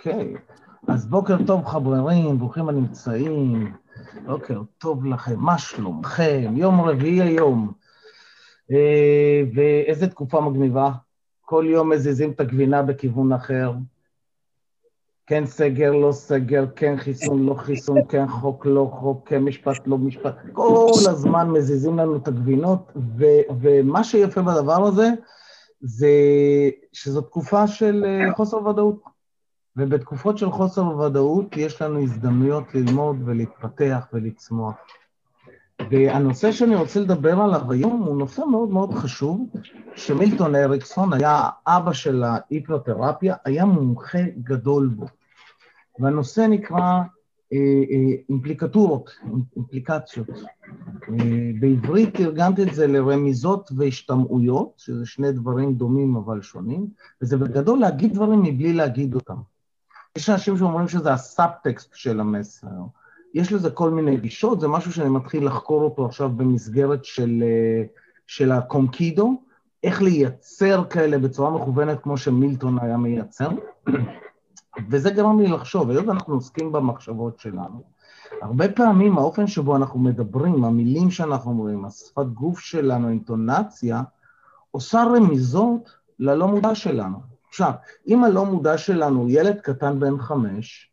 אוקיי. אז בוקר טוב חברים, ברוכים הנמצאים. בוקר טוב לכם, מה שלומכם? יום רביעי היום. אה, ואיזה תקופה מגניבה. כל יום מזיזים את הגבינה בכיוון אחר. כן סגר, לא סגר, כן חיסון, לא חיסון, כן חוק, לא חוק, כן משפט, לא משפט. כל הזמן מזיזים לנו את הגבינות, ו- ומה שיפה בדבר הזה, זה שזו תקופה של אה, חוסר ודאות. ובתקופות של חוסר ודאות יש לנו הזדמנויות ללמוד ולהתפתח ולצמוח. והנושא שאני רוצה לדבר עליו היום הוא נושא מאוד מאוד חשוב, שמילטון אריקסון היה אבא של ההיפרותרפיה, היה מומחה גדול בו. והנושא נקרא אה, אה, אימפליקטורות, אימפליקציות. אה, בעברית תרגמתי את זה לרמיזות והשתמעויות, שזה שני דברים דומים אבל שונים, וזה בגדול להגיד דברים מבלי להגיד אותם. יש אנשים שאומרים שזה הסאבטקסט של המסר. יש לזה כל מיני גישות, זה משהו שאני מתחיל לחקור אותו עכשיו במסגרת של, של הקונקידו, איך לייצר כאלה בצורה מכוונת כמו שמילטון היה מייצר. וזה גרם לי לחשוב, היות ואנחנו עוסקים במחשבות שלנו, הרבה פעמים האופן שבו אנחנו מדברים, המילים שאנחנו אומרים, השפת גוף שלנו, האינטונציה, עושה רמיזות ללא מודע שלנו. עכשיו, אם הלא מודע שלנו ילד קטן בן חמש,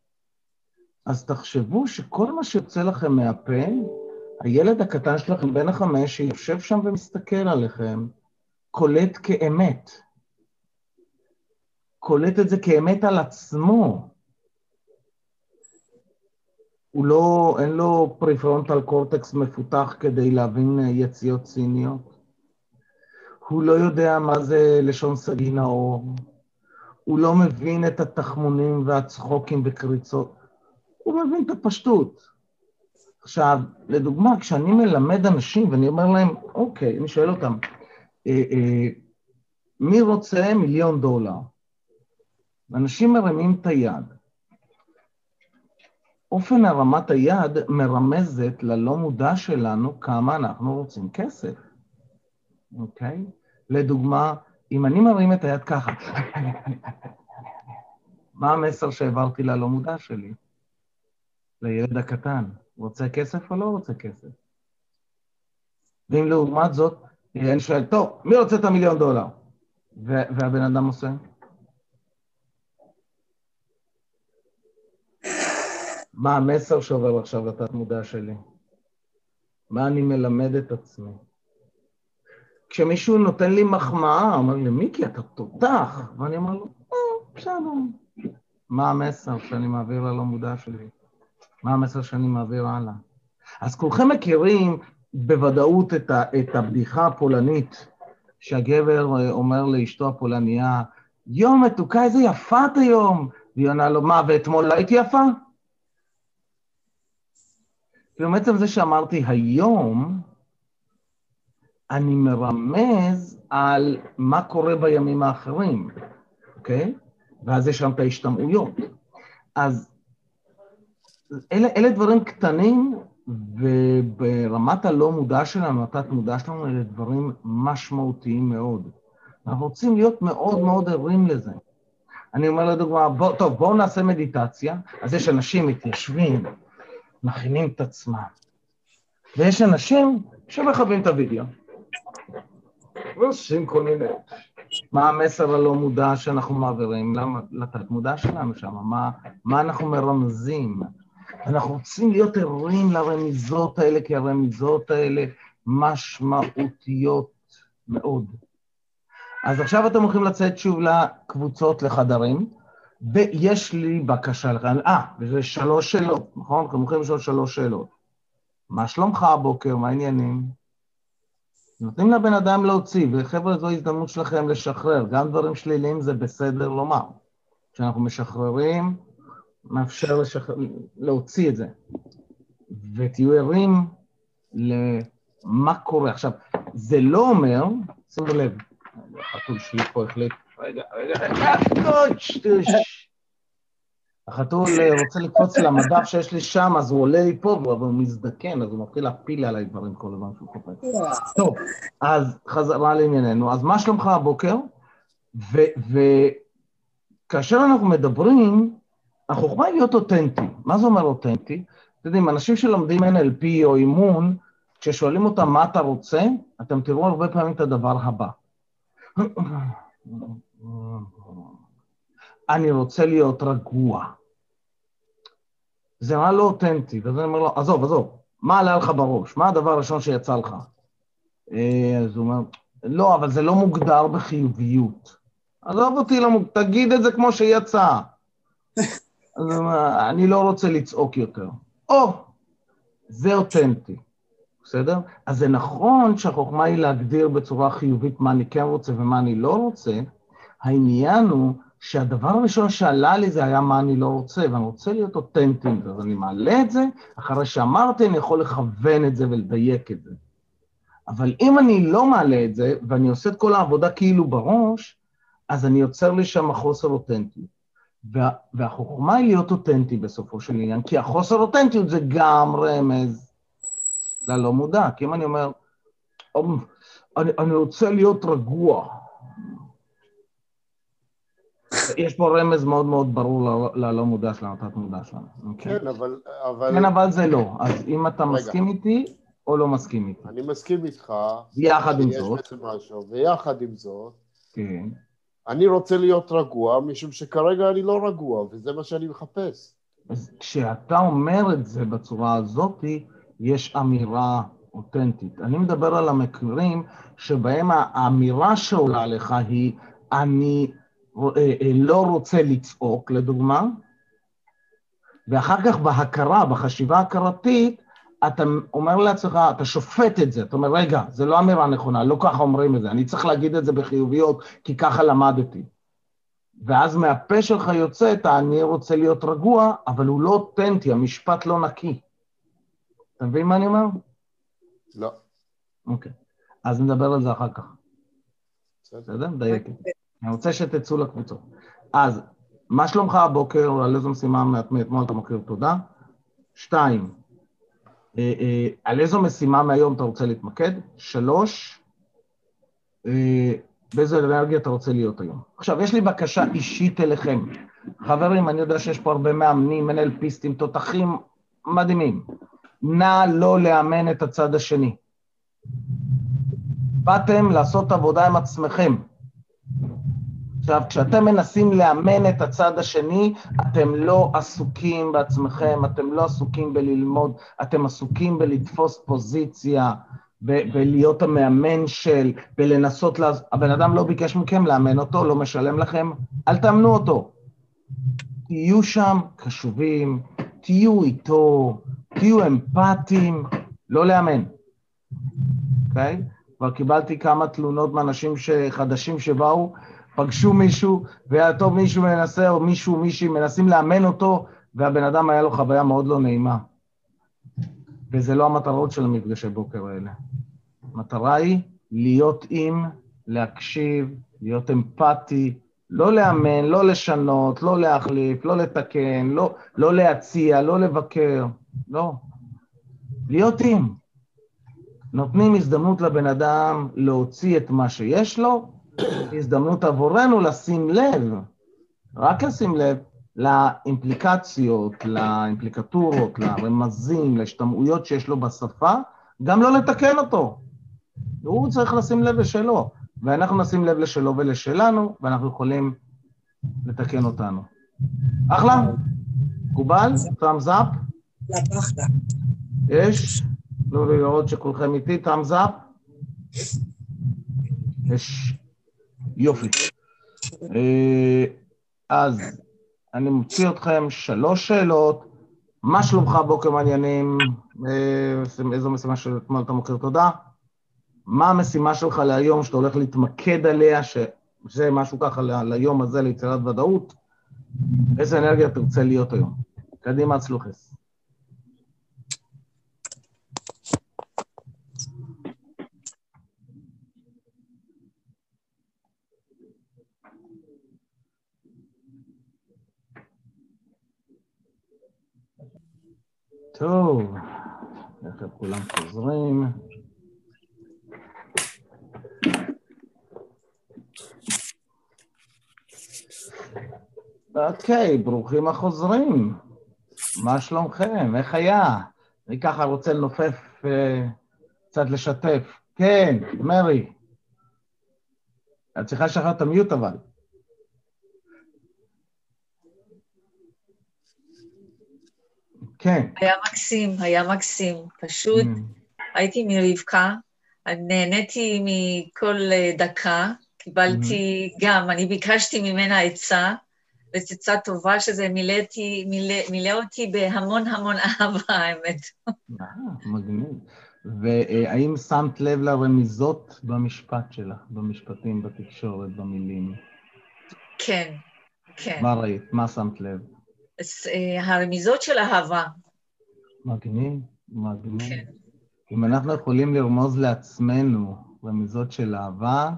אז תחשבו שכל מה שיוצא לכם מהפה, הילד הקטן שלכם, בן החמש, שיושב שם ומסתכל עליכם, קולט כאמת. קולט את זה כאמת על עצמו. הוא לא, אין לו פריפרונטל קורטקס מפותח כדי להבין יציאות ציניות. הוא לא יודע מה זה לשון סגי נאור. הוא לא מבין את התחמונים והצחוקים וקריצות. הוא מבין את הפשטות. עכשיו, לדוגמה, כשאני מלמד אנשים ואני אומר להם, אוקיי, אני שואל אותם, אה, אה, מי רוצה מיליון דולר? אנשים מרימים את היד. אופן הרמת היד מרמזת ללא מודע שלנו כמה אנחנו רוצים כסף, אוקיי? לדוגמה, אם אני מרים את היד ככה, מה המסר שהעברתי ללא מודע שלי? לילד הקטן, רוצה כסף או לא רוצה כסף? ואם לעומת זאת, אני שואל, טוב, מי רוצה את המיליון דולר? והבן אדם עושה? מה המסר שעובר עכשיו לתת מודע שלי? מה אני מלמד את עצמי? כשמישהו נותן לי מחמאה, אומר לי, מיקי, אתה תותח, ואני אומר לו, אה, בסדר. מה המסר שאני מעביר ללא מודע שלי? מה המסר שאני מעביר הלאה? אז כולכם מכירים בוודאות את, ה, את הבדיחה הפולנית, שהגבר אומר לאשתו הפולניה, יום מתוקה, איזה יפה את היום. והיא עונה לו, מה, ואתמול לא הייתי יפה? כאילו, בעצם זה שאמרתי היום, אני מרמז על מה קורה בימים האחרים, אוקיי? ואז יש שם את ההשתמעויות. אז אלה, אלה דברים קטנים, וברמת הלא מודע שלנו, התת מודע שלנו, אלה דברים משמעותיים מאוד. אנחנו רוצים להיות מאוד מאוד ערים לזה. אני אומר לדוגמה, בוא, טוב, בואו נעשה מדיטציה, אז יש אנשים מתיישבים, מכינים את עצמם. ויש אנשים שמכבים את הוידאו, ועושים כל מיני... מה המסר הלא מודע שאנחנו מעבירים לתת מודע שלנו שם? מה, מה אנחנו מרמזים? אנחנו רוצים להיות ערים לרמיזות האלה, כי הרמיזות האלה משמעותיות מאוד. אז עכשיו אתם הולכים לצאת שוב לקבוצות, לחדרים, ויש לי בקשה לכם, אה, וזה שלוש שאלות, נכון? אתם הולכים לשאול שלוש שאלות. מה שלומך הבוקר? מה העניינים? נותנים לבן אדם להוציא, וחבר'ה, זו הזדמנות שלכם לשחרר. גם דברים שליליים זה בסדר לומר. כשאנחנו משחררים, מאפשר לשחרר, להוציא את זה. ותהיו ערים למה קורה. עכשיו, זה לא אומר, שימו לב, החתול שלי פה החליט, רגע, רגע, רגע, החתול רוצה לקפוץ למדף שיש לי שם, אז הוא עולה לי פה, והוא מזדקן, אז הוא מתחיל להפיל עליי דברים כל הזמן שהוא קופץ. טוב, אז חזרה לענייננו. אז מה שלומך הבוקר? וכאשר אנחנו מדברים, החוכמה היא להיות אותנטי. מה זה אומר אותנטי? אתם יודעים, אנשים שלומדים NLP או אימון, כששואלים אותם מה אתה רוצה, אתם תראו הרבה פעמים את הדבר הבא. אני רוצה להיות רגוע. זה נראה לא אותנטי, ואז אני אומר לו, עזוב, עזוב, מה עלה לך בראש? מה הדבר הראשון שיצא לך? אה, אז הוא אומר, לא, אבל זה לא מוגדר בחיוביות. עזוב אותי, לא, תגיד את זה כמו שיצא. אז הוא אומר, אני לא רוצה לצעוק יותר. או, זה אותנטי, בסדר? אז זה נכון שהחוכמה היא להגדיר בצורה חיובית מה אני כן רוצה ומה אני לא רוצה, העניין הוא שהדבר הראשון שעלה לי זה היה מה אני לא רוצה, ואני רוצה להיות אותנטי, אז אני מעלה את זה, אחרי שאמרתי אני יכול לכוון את זה ולדייק את זה. אבל אם אני לא מעלה את זה, ואני עושה את כל העבודה כאילו בראש, אז אני יוצר לי שם חוסר אותנטיות. וה, והחוכמה היא להיות אותנטי בסופו של עניין, כי החוסר אותנטיות זה גם רמז ללא מודע. כי אם אני אומר, אמ, אני, אני רוצה להיות רגוע, יש פה רמז מאוד מאוד ברור ללא מודע שלנו, לתת מודע שלנו. אוקיי? כן, אבל... כן, אבל זה לא. אז אם אתה. מסכים איתי או לא מסכים איתי. אני מסכים איתך. יחד עם זאת. משהו, ויחד עם זאת, כן. אני רוצה להיות רגוע, משום שכרגע אני לא רגוע, וזה מה שאני מחפש. אז כשאתה אומר את זה בצורה הזאת, יש אמירה אותנטית. אני מדבר על המקרים שבהם האמירה שעולה לך היא, אני לא רוצה לצעוק, לדוגמה, ואחר כך בהכרה, בחשיבה הכרתית, אתה אומר לעצמך, אתה שופט את זה, אתה אומר, רגע, זה לא אמירה נכונה, לא ככה אומרים את זה, אני צריך להגיד את זה בחיוביות, כי ככה למדתי. ואז מהפה שלך יוצא את ה"אני רוצה להיות רגוע", אבל הוא לא אותנטי, המשפט לא נקי. אתה מבין מה אני אומר? לא. אוקיי. אז נדבר על זה אחר כך. בסדר? דייק. אני רוצה שתצאו לקבוצות. אז, מה שלומך הבוקר, על איזו משימה מאתמול אתה מכיר תודה? שתיים, אה, אה, על איזו משימה מהיום אתה רוצה להתמקד? שלוש, אה, באיזו אנרגיה אתה רוצה להיות היום. עכשיו, יש לי בקשה אישית אליכם. חברים, אני יודע שיש פה הרבה מאמנים, NLPיסטים, תותחים מדהימים. נא לא לאמן את הצד השני. באתם לעשות עבודה עם עצמכם. עכשיו, כשאתם מנסים לאמן את הצד השני, אתם לא עסוקים בעצמכם, אתם לא עסוקים בללמוד, אתם עסוקים בלתפוס פוזיציה, ולהיות המאמן של, ולנסות, לה... הבן אדם לא ביקש מכם לאמן אותו, לא משלם לכם, אל תאמנו אותו. תהיו שם קשובים, תהיו איתו, תהיו אמפתיים, לא לאמן, אוקיי? Okay? כבר קיבלתי כמה תלונות מאנשים חדשים שבאו, פגשו מישהו, והיה טוב מישהו מנסה, או מישהו, מישהי, מנסים לאמן אותו, והבן אדם היה לו חוויה מאוד לא נעימה. וזה לא המטרות של המפגשי בוקר האלה. המטרה היא להיות עם, להקשיב, להיות אמפתי, לא לאמן, לא לשנות, לא להחליף, לא לתקן, לא, לא להציע, לא לבקר, לא. להיות עם. נותנים הזדמנות לבן אדם להוציא את מה שיש לו, הזדמנות עבורנו לשים לב, רק לשים לב, לאימפליקציות, לאימפליקטורות, לרמזים, להשתמעויות שיש לו בשפה, גם לא לתקן אותו. הוא צריך לשים לב לשלו, ואנחנו נשים לב לשלו ולשלנו, ואנחנו יכולים לתקן אותנו. אחלה? מקובל? thumbs up? יש? תנו לי לראות שכולכם איתי, thumbs up? יש יופי. אה, אז אני מוציא אתכם שלוש שאלות. מה שלומך בוקר מעניינים? אה, איזו משימה של אתמול אתה מוכר תודה? מה המשימה שלך להיום שאתה הולך להתמקד עליה, שזה משהו ככה ליום הזה ליצירת ודאות? איזה אנרגיה תרצה להיות היום? קדימה, הצלוחס. טוב, תכף כולם חוזרים. אוקיי, ברוכים החוזרים. מה שלומכם? איך היה? אני ככה רוצה לנופף, אה, קצת לשתף. כן, מרי. את צריכה לשחרר את המיוט אבל. כן. היה מקסים, היה מקסים. פשוט mm. הייתי מרבקה, נהניתי מכל אה, דקה, קיבלתי mm. גם, אני ביקשתי ממנה עצה, וצצה טובה שזה מילאתי, מילא, מילא אותי בהמון המון אהבה, האמת. אה, מגניב. והאם שמת לב לרמיזות במשפט שלך, במשפטים, בתקשורת, במילים? כן, כן. מה ראית? מה שמת לב? אה, הרמיזות של אהבה. מגניב, מגניב. כן. אם אנחנו יכולים לרמוז לעצמנו רמיזות של אהבה,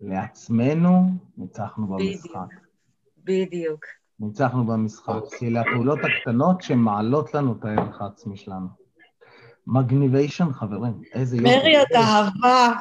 לעצמנו, ניצחנו במשחק. בדיוק. ניצחנו במשחק. כי אלה הפעולות הקטנות שמעלות לנו את הערך העצמי שלנו. מגניביישן, חברים, איזה יופי. מרי, את אהבה.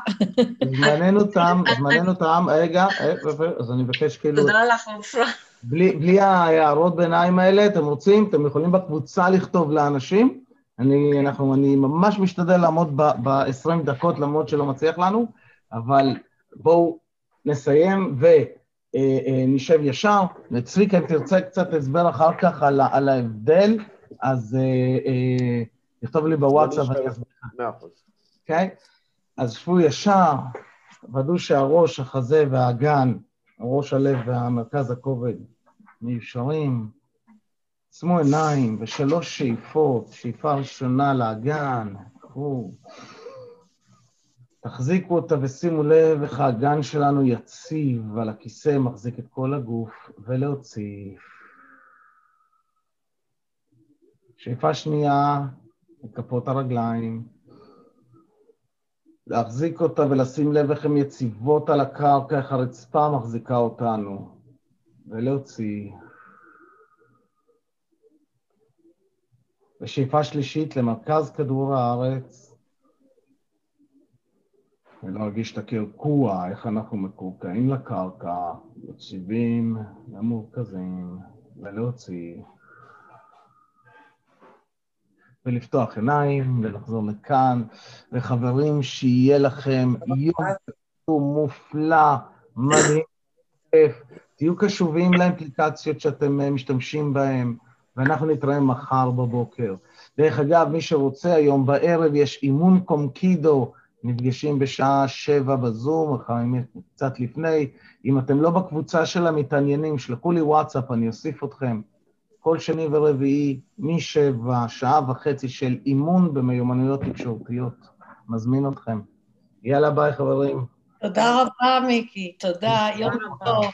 זמננו תם, זמננו תם, רגע, אה, אז אני מבקש כאילו... תודה לך, עופרה. בלי, ההערות ביניים האלה, אתם רוצים, אתם יכולים בקבוצה לכתוב לאנשים. אני, אנחנו, אני ממש משתדל לעמוד ב-20 דקות, למרות שלא מצליח לנו, אבל בואו נסיים ונשב אה, ישר. וצביקה, אם תרצה קצת הסבר אחר כך על, על ההבדל, אז אה, אה, תכתוב לי בוואטסאפ ואני אסביר לך. מאה אחוז. אוקיי? אז שבו ישר, ודאו שהראש, החזה והאגן, ראש הלב והמרכז הכובד מיושרים. עצמו עיניים ושלוש שאיפות, שאיפה ראשונה לאגן, קחו. תחזיקו אותה ושימו לב איך האגן שלנו יציב על הכיסא, מחזיק את כל הגוף, ולהוציא. שאיפה שנייה, לכפות הרגליים. להחזיק אותה ולשים לב איך הן יציבות על הקרקע, איך הרצפה מחזיקה אותנו, ולהוציא. ושאיפה שלישית למרכז כדור הארץ, ולהרגיש את הקרקוע, איך אנחנו מקורקעים לקרקע, יציבים ומורכזים, ולהוציא. ולפתוח עיניים ולחזור לכאן. וחברים, שיהיה לכם יום מופלא, מדהים, תהיו קשובים לאינפליקציות שאתם אה, משתמשים בהן, ואנחנו נתראה מחר בבוקר. דרך אגב, מי שרוצה, היום בערב יש אימון קומקידו, נפגשים בשעה שבע בזום, קצת לפני. אם אתם לא בקבוצה של המתעניינים, שלחו לי וואטסאפ, אני אוסיף אתכם. כל שני ורביעי, משבע, שעה וחצי של אימון במיומנויות תקשורתיות. מזמין אתכם. יאללה, ביי, חברים. תודה רבה, מיקי. תודה, יום טוב.